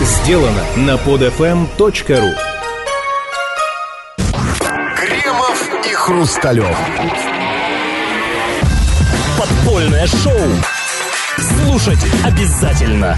сделано на podfm.ru Кремов и Хрусталев. Подпольное шоу. Слушать обязательно.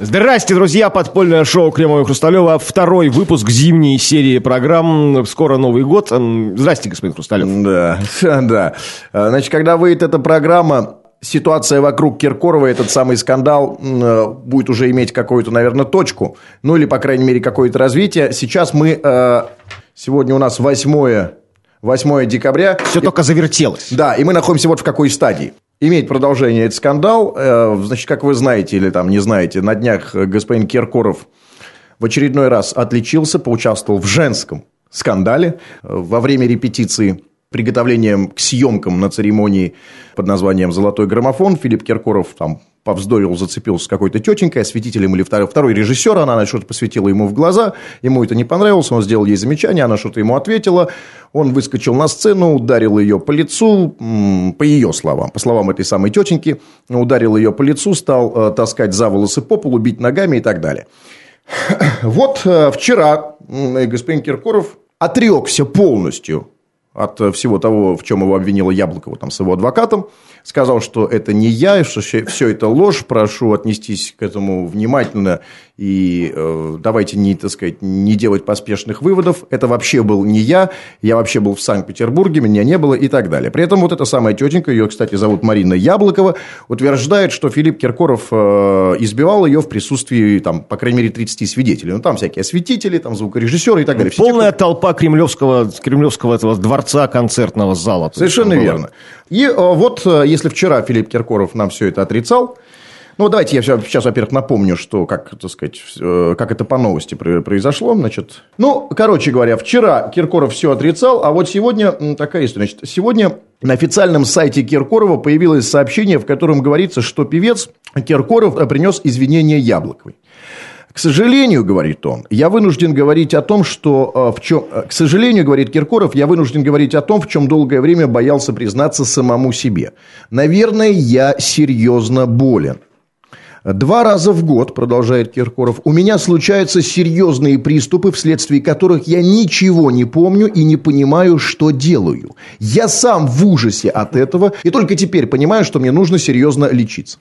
Здрасте, друзья! Подпольное шоу Кремова и Хрусталева. Второй выпуск зимней серии программ. Скоро Новый год. Здрасте, господин Хрусталев. Да, да. Значит, когда выйдет эта программа, ситуация вокруг Киркорова, этот самый скандал будет уже иметь какую-то, наверное, точку. Ну, или, по крайней мере, какое-то развитие. Сейчас мы... э, Сегодня у нас 8, 8 декабря. Все только завертелось. Да, и мы находимся вот в какой стадии. Имеет продолжение этот скандал. Э, Значит, как вы знаете или там не знаете, на днях господин Киркоров в очередной раз отличился, поучаствовал в женском скандале э, во время репетиции приготовлением к съемкам на церемонии под названием «Золотой граммофон». Филипп Киркоров там повздорил, зацепился с какой-то тетенькой, осветителем или второй, второй режиссер, она, что-то посветила ему в глаза, ему это не понравилось, он сделал ей замечание, она что-то ему ответила, он выскочил на сцену, ударил ее по лицу, по ее словам, по словам этой самой тетеньки, ударил ее по лицу, стал э, таскать за волосы по полу, бить ногами и так далее. Вот э, вчера м, господин Киркоров отрекся полностью от э, всего того, в чем его обвинила Яблокова там, с его адвокатом, сказал, что это не я, что все это ложь, прошу отнестись к этому внимательно и э, давайте не, так сказать, не делать поспешных выводов, это вообще был не я, я вообще был в Санкт-Петербурге, меня не было и так далее. При этом вот эта самая тетенька, ее, кстати, зовут Марина Яблокова, утверждает, что Филипп Киркоров э, избивал ее в присутствии, там, по крайней мере, 30 свидетелей. Ну, там всякие осветители, там звукорежиссеры и так далее. Все те, Полная толпа кремлевского, кремлевского этого дворца концертного зала. Совершенно верно. И э, вот, э, если вчера Филипп Киркоров нам все это отрицал, ну, давайте я сейчас, во-первых, напомню, что, как, так сказать, э, как это по новости про- произошло. Значит, ну, короче говоря, вчера Киркоров все отрицал, а вот сегодня такая история. Значит, сегодня на официальном сайте Киркорова появилось сообщение, в котором говорится, что певец Киркоров принес извинения Яблоковой. К сожалению, говорит он, я вынужден говорить о том, что э, в чем... э, К сожалению, говорит Киркоров, я вынужден говорить о том, в чем долгое время боялся признаться самому себе. Наверное, я серьезно болен. Два раза в год, продолжает Киркоров, у меня случаются серьезные приступы, вследствие которых я ничего не помню и не понимаю, что делаю. Я сам в ужасе от этого и только теперь понимаю, что мне нужно серьезно лечиться,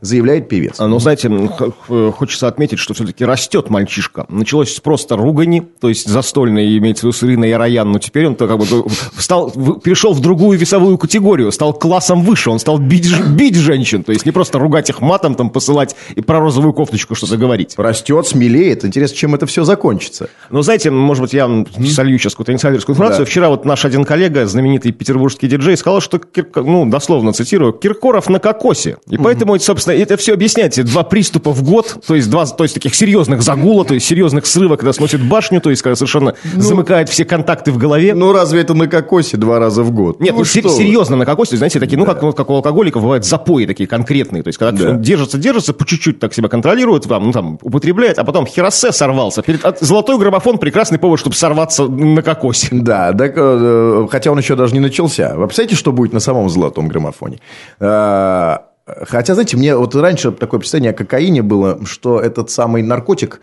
заявляет певец. А, Ну, знаете, х- хочется отметить, что все-таки растет мальчишка. Началось просто ругани, то есть застольной, имеется в виду с Ириной Яроян, но теперь он как бы в- стал, перешел в другую весовую категорию, стал классом выше, он стал бить, бить женщин, то есть не просто ругать их матом, там, посылать и про розовую кофточку что-то говорить. Растет, смелеет. Интересно, чем это все закончится. Ну, знаете, может быть, я солью сейчас какую-то инсайдерскую информацию. Да. Вчера вот наш один коллега, знаменитый петербургский диджей, сказал, что, Кирко- ну, дословно цитирую, Киркоров на кокосе. И поэтому, собственно, это все объясняет. Два приступа в год, то есть два, то есть таких серьезных загула, то есть серьезных срывов, когда сносит башню, то есть когда совершенно замыкает все контакты в голове. Ну, разве это на кокосе два раза в год? Нет, ну, вы. серьезно на кокосе, знаете, такие, ну, как, как у алкоголиков бывают запои такие конкретные, то есть, когда Да. держится, держится, по чуть-чуть так себя контролирует, там, ну, там, употребляет, а потом херосе сорвался. Перед, от- золотой граммофон прекрасный повод, чтобы сорваться на кокосе. Да, так, э, хотя он еще даже не начался. Вы представляете, что будет на самом золотом граммофоне? Э, Хотя, знаете, мне вот раньше такое представление о кокаине было, что этот самый наркотик,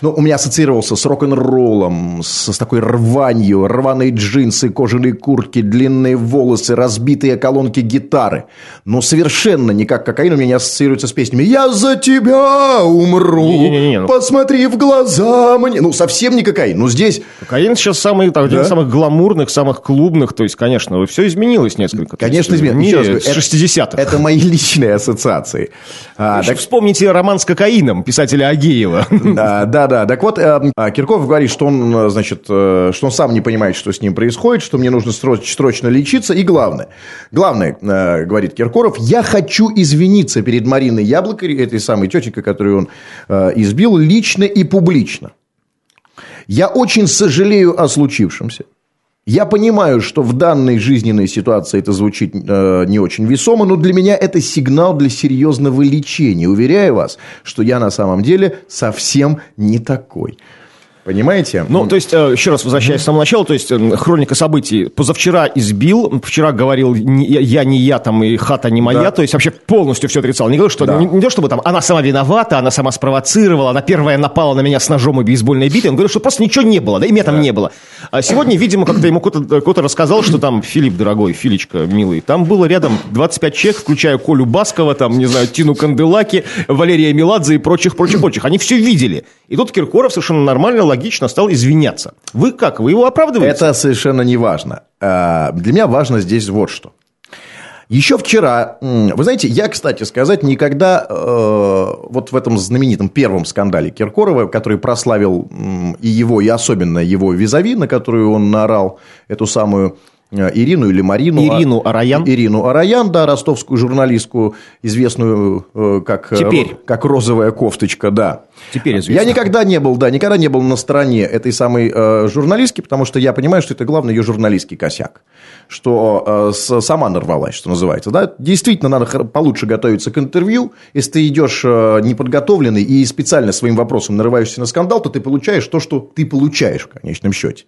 ну, у меня ассоциировался с рок-н-роллом, с, с такой рванью, рваные джинсы, кожаные куртки, длинные волосы, разбитые колонки гитары. Но совершенно никак кокаин у меня не ассоциируется с песнями «Я за тебя умру, Не-не-не, ну- посмотри в глаза мне». Ну, совсем не кокаин. Ну, здесь Кокаин сейчас самый, один Да? из самых гламурных, самых клубных, то есть, конечно, все изменилось несколько. Конечно, есть, изменилось. Не, Еще раз говорю, с 60-х. Это мои личные ассоциации. А, так- Вспомните роман с кокаином писателя Агеева. а, да, да. Так вот, э, а, Кирков говорит, что он, э, значит, э, что он сам не понимает, что с ним происходит, что мне нужно сроч- срочно лечиться. И главное, главное, говорит Киркоров, я хочу извиниться перед Мариной Яблокой, этой самой тетенькой, которую он избил, лично и публично. Я очень сожалею о случившемся. Я понимаю, что в данной жизненной ситуации это звучит э, не очень весомо, но для меня это сигнал для серьезного лечения. Уверяю вас, что я на самом деле совсем не такой. Понимаете? Ну, то есть, э, еще раз возвращаясь к самому началу, то есть, э, хроника событий. Позавчера избил, вчера говорил, я не я, там, и хата не моя, Да. то есть, вообще полностью все отрицал. Не говорю, что, Да. не, не то, чтобы там, она сама виновата, она сама спровоцировала, она первая напала на меня с ножом и бейсбольной битой. Он говорит, что просто ничего не было, да, и меня там не было. А сегодня, видимо, как-то ему кто-то, кто-то рассказал, что там, Филипп, дорогой, Филечка, милый, там было рядом 25 человек, включая Колю Баскова, там, не знаю, Тину Канделаки, Валерия Меладзе и прочих, прочих, прочих. Они все видели. И тут Киркоров совершенно нормально, логично стал извиняться. Вы как? Вы его оправдываете? Это совершенно не важно. А, Для меня важно здесь вот что. Еще вчера, вы знаете, я, кстати сказать, никогда э, вот в этом знаменитом первом скандале Киркорова, который прославил м, и его, и особенно его визави, на которую он наорал эту самую э, Ирину или Марину. Ирину Араян. Ирину Араян, да, ростовскую журналистку, известную э, как, э, Теперь. как розовая кофточка, да. Теперь Я известно. никогда не был, да, никогда не был на стороне этой самой э, журналистки, потому что я понимаю, что это главный ее журналистский косяк. Что э, сама нарвалась, что называется. Да? Действительно, надо получше готовиться к интервью. Если ты идешь э, неподготовленный и специально своим вопросом нарываешься на скандал, то ты получаешь то, что ты получаешь в конечном счете.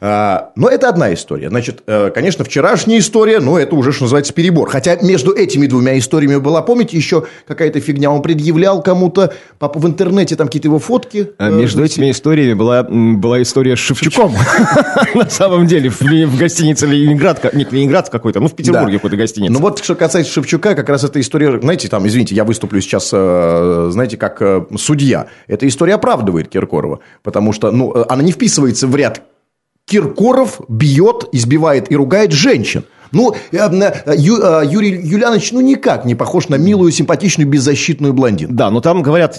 А, Но это одна история. Значит, э, конечно, вчерашняя история, но это уже, что называется, перебор. Хотя между этими двумя историями была, помните, еще какая-то фигня. Он предъявлял кому-то в интернете там какие-то его фотки. А Э, Между этими историями была, была история с Шевчуком. На самом деле, в гостинице Ленинград, ка- не Ленинград какой-то, ну, в Петербурге какой-то гостинице. Ну вот, что касается Шевчука, как раз эта история, знаете, там, извините, я выступлю сейчас, э, знаете, как судья. Эта история оправдывает Киркорова, потому что, ну, она не вписывается в ряд Киркоров бьет, избивает и ругает женщин. Ну, э, э, э, Юрий Юлянович, ну, никак не похож на милую, симпатичную, беззащитную блондинку. Да, но там говорят,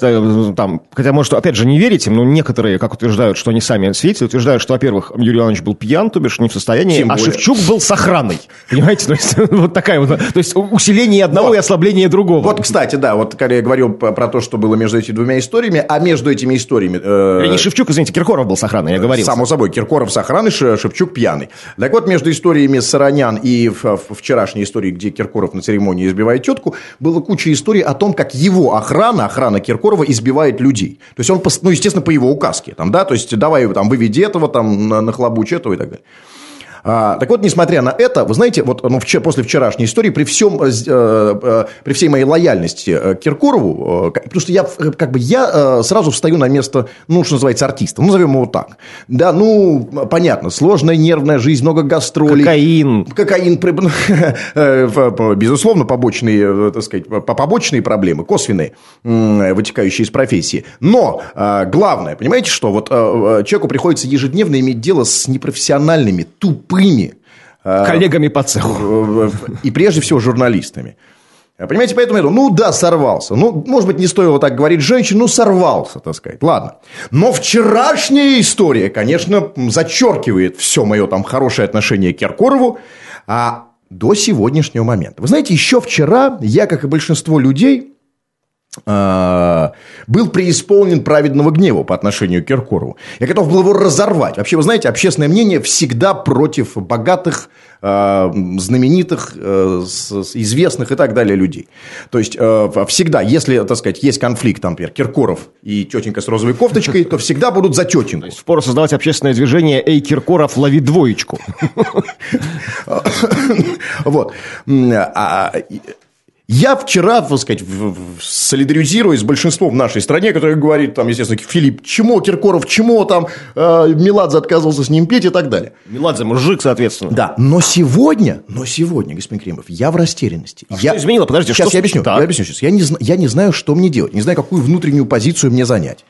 там, хотя, может, опять же, не верите, но некоторые, как утверждают, что они сами свидетели, утверждают, что, во-первых, Юрий Иванович был пьян, то бишь не в состоянии, Тем а более. Шевчук был с охраной. Понимаете? То есть, вот такая вот, то есть, усиление одного Вот. и ослабление другого. Вот, кстати, да, вот когда я говорил про то, что было между этими двумя историями, а между этими историями... э, не Шевчук, извините, Киркоров был с охраной, я говорил. Само собой, Киркоров с охраной, Ше- Шевчук пьяный. Так вот, между историями Саранян и в- в- вчерашней историей, где Киркоров на церемонии избивает тетку, было куча историй о том, как его охрана, охрана Киркорова избивает людей. То есть, он, ну, естественно, по его указке. Там, да, то есть, давай там, выведи этого, там, на- нахлобучь этого и так далее. А, так вот, несмотря на это, вы знаете, вот ну, вчера, после вчерашней истории, при, всем, э, э, при всей моей лояльности э, к Киркорову, э, потому что я, э, как бы, я э, сразу встаю на место, ну, что называется, артиста, ну, назовем его так. Да, ну, понятно, сложная нервная жизнь, много гастролей. Кокаин. Кокаин, э, безусловно, побочные, э, так сказать, по- побочные проблемы, косвенные, вытекающие из профессии. Но э, главное, понимаете, что вот э, э, человеку приходится ежедневно иметь дело с непрофессиональными, тупыми э, Коллегами по цеху. и прежде всего журналистами. Понимаете, поэтому я думаю, ну да, сорвался. Ну, может быть, не стоило так говорить женщин, ну сорвался, так сказать. Ладно. Но вчерашняя история, конечно, зачеркивает все мое там хорошее отношение к Киркорову а до сегодняшнего момента. Вы знаете, еще вчера я, как и большинство людей, был преисполнен праведного гнева по отношению к Киркорову. Я готов был его разорвать. Вообще, вы знаете, общественное мнение всегда против богатых, э, знаменитых, с известных и так далее людей. То есть, всегда, если, так сказать, есть конфликт, там, например, Киркоров и тетенька с розовой кофточкой, то всегда будут за тетеньку. Впору создавать общественное движение «Эй, Киркоров, лови двоечку». Вот. А, Я вчера, так сказать, солидаризируюсь с большинством в нашей стране, которые говорит, там, естественно, Филипп, чему, Киркоров, чему, там, э, Меладзе отказывался с ним петь и так далее. Меладзе мужик, соответственно. Да, но сегодня, но сегодня, господин Кремов, я в растерянности. я... что изменило? Подождите, сейчас что я объясню. Так. Я объясню сейчас. Я не, я не знаю, что мне делать, не знаю, какую внутреннюю позицию мне занять.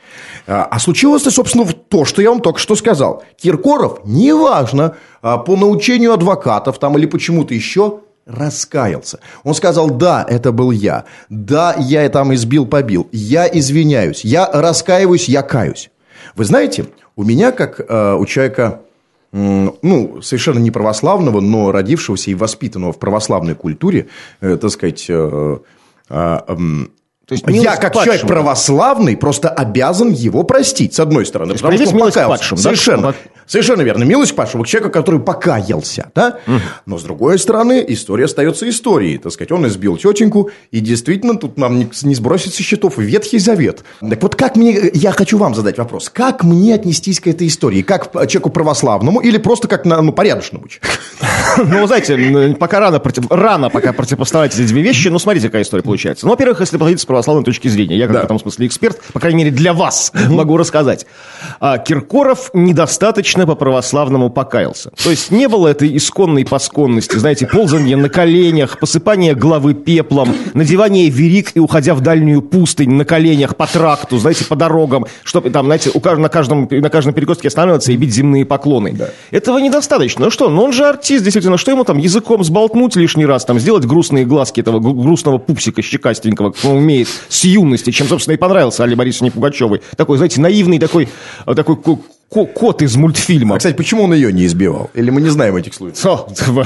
А а случилось это, собственно, то, что я вам только что сказал. Киркоров, неважно, а, по научению адвокатов там или почему-то еще раскаялся. Он сказал, да, это был я. Да, я там избил, побил. Я извиняюсь. Я раскаиваюсь, я каюсь. Вы знаете, у меня, как э, у человека м, ну, совершенно не православного, но родившегося и воспитанного в православной культуре, э, так сказать, э, а, То есть милость Я, как к человек падшим. православный, просто обязан его простить, с одной стороны. потому что он покаялся. падшим, да? Совершенно. Вот. Совершенно верно. Милость к падшему, к человеку, который покаялся. Да? Но, с другой стороны, история остается историей. Так сказать, он избил тетеньку, и действительно, тут нам не, не сбросить со счетов Ветхий Завет. Так вот, как мне... Я хочу вам задать вопрос. Как мне отнестись к этой истории? Как человеку православному или просто как на, ну, порядочному? Ну, знаете, пока рано, рано пока противопоставлять эти две вещи. Ну, смотрите, какая история получается. Ну, во-первых, если подходить с православной точки зрения, я как Да. в этом смысле эксперт, по крайней мере, для вас могу рассказать. А, Киркоров недостаточно по-православному покаялся. То есть не было этой исконной посконности, знаете, ползанье на коленях, посыпание головы пеплом, надевание верик и уходя в дальнюю пустынь на коленях по тракту, знаете, по дорогам, чтобы там, знаете, у на, каждом, на каждом перекрестке останавливаться и бить земные поклоны. Этого недостаточно. Ну что, ну он же артист, действительно, что ему там языком сболтнуть лишний раз, там сделать грустные глазки этого гру- грустного пупсика щекастенького, как он умеет с юности, чем, собственно, и понравился Алле Борисовне Пугачевой. Такой, знаете, наивный такой, э, такой ко- ко- кот из мультфильма. А, кстати, почему он ее не избивал? Или мы не знаем этих случаев? О,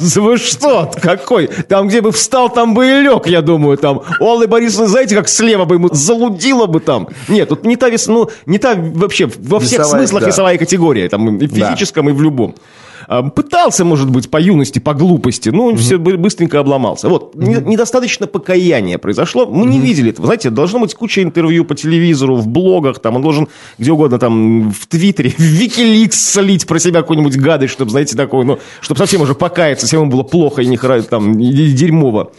Вы что? Какой? Там, где бы встал, там бы и лег, я думаю, там. У Аллы Борисовны, знаете, как слева бы ему залудило бы там. Нет, тут не та вес, ну, не та вообще, во всех Весовая, смыслах да. весовая категория, там, и в Да. физическом, и в любом. А, Пытался, может быть, по юности, по глупости, но все бы- быстренько обломался. Вот, не- недостаточно покаяния произошло. Мы не видели этого. Знаете, должно быть куча интервью по телевизору, в блогах, там, он должен где угодно, там, в Твиттере, в Викиликс солить про себя какую-нибудь гадость, чтобы, знаете, такое, ну, чтобы совсем уже покаяться, всем ему было плохо и нехорошо, там, и дерьмово.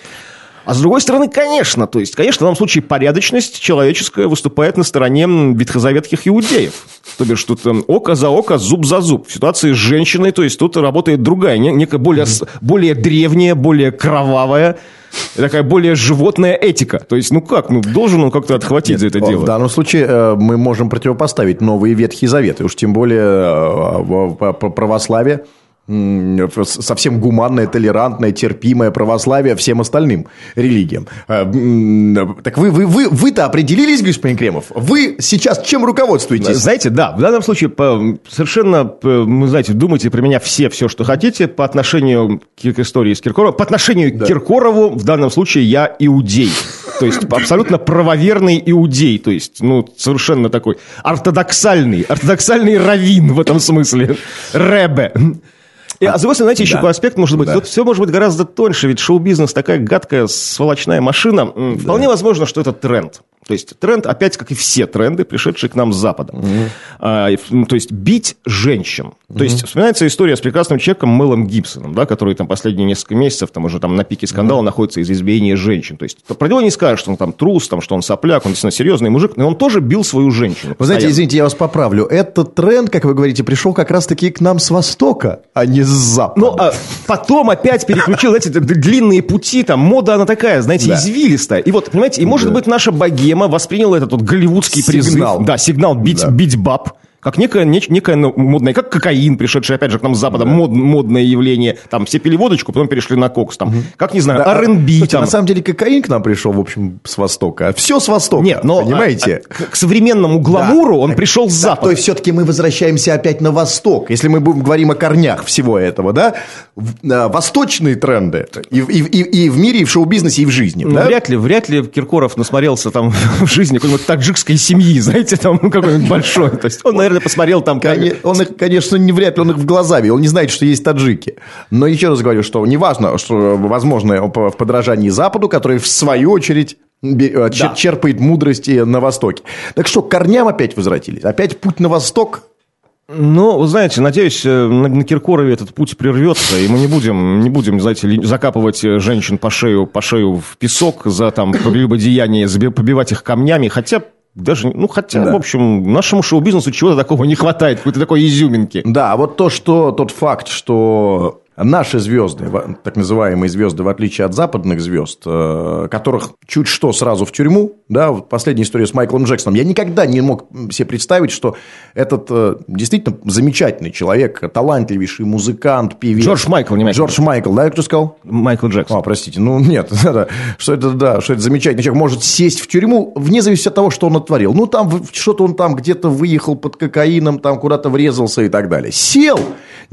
А с другой стороны, конечно, то есть, конечно, в данном случае порядочность человеческая выступает на стороне ветхозаветских иудеев. То бишь, тут эм, око за око, зуб за зуб. В ситуации с женщиной, то есть, тут работает другая, не- некая более, более древняя, более кровавая, такая более животная этика. То есть, ну как, ну должен он как-то отхватить за это В дело. данном случае э, мы можем противопоставить новые Ветхие Заветы, уж тем более э, в- в- в- православие, совсем гуманное, толерантное, терпимое православие всем остальным религиям. Э, м, Так вы, вы, вы, вы-то определились, господин Кремов? Вы сейчас чем руководствуетесь? Знаете, да, в данном случае совершенно, ну, знаете, думайте про меня все, все, что хотите по отношению к истории с Киркоровым. По отношению к Киркорову в данном случае я иудей. То есть абсолютно правоверный иудей. То есть, ну, совершенно такой ортодоксальный, ортодоксальный раввин в этом смысле. Ребе. И, а с другой стороны, знаете, еще какой аспект может быть? Тут все может быть гораздо тоньше, ведь шоу-бизнес такая гадкая, сволочная машина. Вполне возможно, что это тренд. То есть тренд, опять как и все тренды, пришедшие к нам с Запада. А, и, ну, то есть бить женщин. То есть вспоминается история с прекрасным человеком Мэлом Гибсоном, да, который там последние несколько месяцев там уже там на пике скандала находится из-за избиения женщин. То есть про него не скажешь, что он там трус, там, что он сопляк, он действительно серьезный мужик, но он тоже бил свою женщину. Вы знаете, извините, я вас поправлю. Этот тренд, как вы говорите, пришел как раз-таки к нам с Востока, а не с Запада. Ну, а потом опять переключил, д- длинные пути, там, мода она такая, знаете, Да. извилистая. И вот, понимаете, и может быть наша богема восприняла этот вот голливудский Сигнал. призыв. Да, сигнал бить, Да. бить баб. Как некое, неч- некое ну, модное, как кокаин, пришедший, опять же, к нам с Запада, мод- модное явление. Там все пили водочку, потом перешли на кокс. Там, как, не знаю, Да, а, R&B. слушайте, там. На самом деле кокаин к нам пришел, в общем, с Востока. Все с Востока. Нет, но понимаете? а, а, к, современному гламуру он пришел с Да, Запада. то есть все-таки мы возвращаемся опять на Восток. Если мы будем говорим о корнях всего этого, да, а, восточные тренды и, в- и и- и в мире, и в шоу-бизнесе, и в жизни. Ну, да? Вряд ли, вряд ли Киркоров насмотрелся там в жизни какой-нибудь таджикской семьи, знаете, там ну, какой-нибудь большой. То есть он, наверное, посмотрел там... Он их, конечно, не вряд ли он их в глаза видел, он не знает, что есть таджики. Но еще раз говорю, что неважно, что возможно в подражании Западу, который в свою очередь э, Да. черпает мудрости на Востоке. Так что, к корням опять возвратились. Опять путь на Восток. Ну, вы знаете, надеюсь, э, на, на Киркорове этот путь прервется, и мы не будем, не будем, знаете, ли- закапывать э, женщин по шею, по шею в песок за там прелюбодеяние, побивать их камнями, хотя даже, ну, хотя, в общем, нашему шоу-бизнесу чего-то такого не хватает, какой-то такой изюминки. Да, а вот то, что тот факт, что наши звезды, так называемые звезды, в отличие от западных звезд, э, которых чуть что сразу в тюрьму, да, вот последняя история с Майклом Джексоном, я никогда не мог себе представить, что этот э, действительно замечательный человек, талантливейший музыкант, певец. Джордж Майкл, не Майкл. Джордж Майкл, да, кто сказал? Майкл Джексон. А, простите, ну нет, что это, да, что это замечательный человек может сесть в тюрьму вне зависимости от того, что он натворил. Ну, там что-то он там где-то выехал под кокаином, там куда-то врезался и так далее. Сел,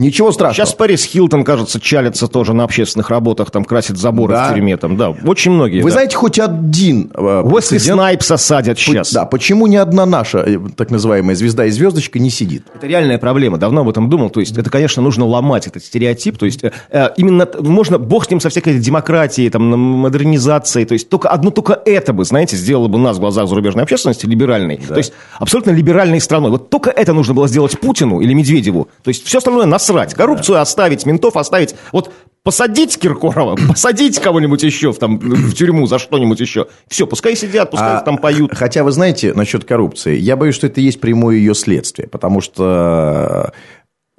Ничего страшного. Сейчас Пэрис Хилтон, кажется, чалится тоже на общественных работах, там красит заборы Да. в тюрьме. Там, да, очень многие. Вы да. знаете, хоть один э, Уэсли прецедент- Снайпса садят сейчас. Да, почему ни одна наша, э, так называемая звезда и звездочка не сидит? Это реальная проблема. Давно об этом думал. То есть, это, конечно, нужно ломать этот стереотип. То есть, э, э, именно можно, бог с ним со всякой демократией, там, модернизацией. То есть, только одно только это бы, знаете, сделало бы нас в глазах зарубежной общественности либеральной. То есть, абсолютно либеральной страной. Вот только это нужно было сделать Путину или Медведеву. То есть, все остальное насрать. Коррупцию оставить, ментов оставить. Вот посадить Киркорова, посадить кого-нибудь еще в, там, в тюрьму за что-нибудь еще. Все, пускай сидят, пускай А, там поют. Хотя, вы знаете, насчет коррупции, я боюсь, что это и есть прямое ее следствие, потому что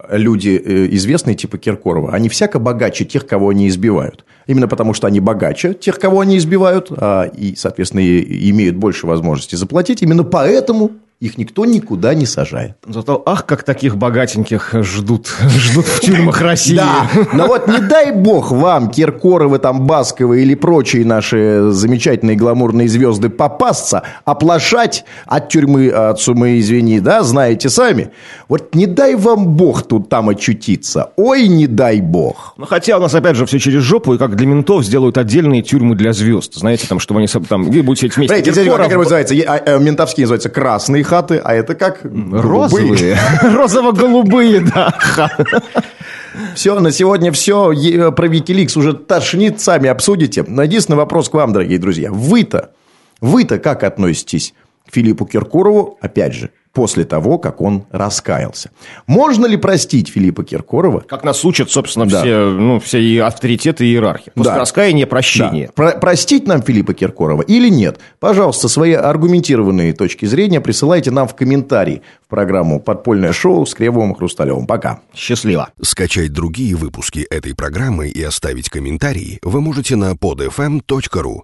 люди э, известные, типа Киркорова, они всяко богаче тех, кого они избивают. Именно потому, что они богаче тех, кого они избивают, а, и, соответственно, и- имеют больше возможности заплатить. Именно поэтому их никто никуда не сажает. Зато, ах, как таких богатеньких ждут, ждут в тюрьмах России. Да, но вот не дай бог вам, Киркоровы, там, Басковы или прочие наши замечательные гламурные звезды попасться, оплошать от тюрьмы, от сумы, извини, да, знаете сами. Вот не дай вам бог тут там очутиться. Ой, не дай бог. Ну, хотя у нас, опять же, все через жопу, и как для ментов сделают отдельные тюрьмы для звезд. Знаете, там, чтобы они там, вы будете сидеть вместе. Смотрите, смотрите, как Киркоров, называется? А, э, Ментовские называются красные хаты, а это как? Розовые. Розово-голубые, да. Все, на сегодня все. Е- Про Викиликс уже тошнит, сами обсудите. Единственный вопрос к вам, дорогие друзья. Вы-то, вы-то как относитесь к Филиппу Киркорову, опять же, после того, как он раскаялся? Можно ли простить Филиппа Киркорова? Как нас учат, собственно, Да. все, ну, все и авторитеты, и иерархи. После Да. раскаяния прощение. Да. Про- простить нам Филиппа Киркорова или нет? Пожалуйста, свои аргументированные точки зрения присылайте нам в комментарии в программу «Подпольное шоу» с Кремовым и Хрусталевым. Пока. Счастливо. Скачать другие выпуски этой программы и оставить комментарии вы можете на podfm.ru.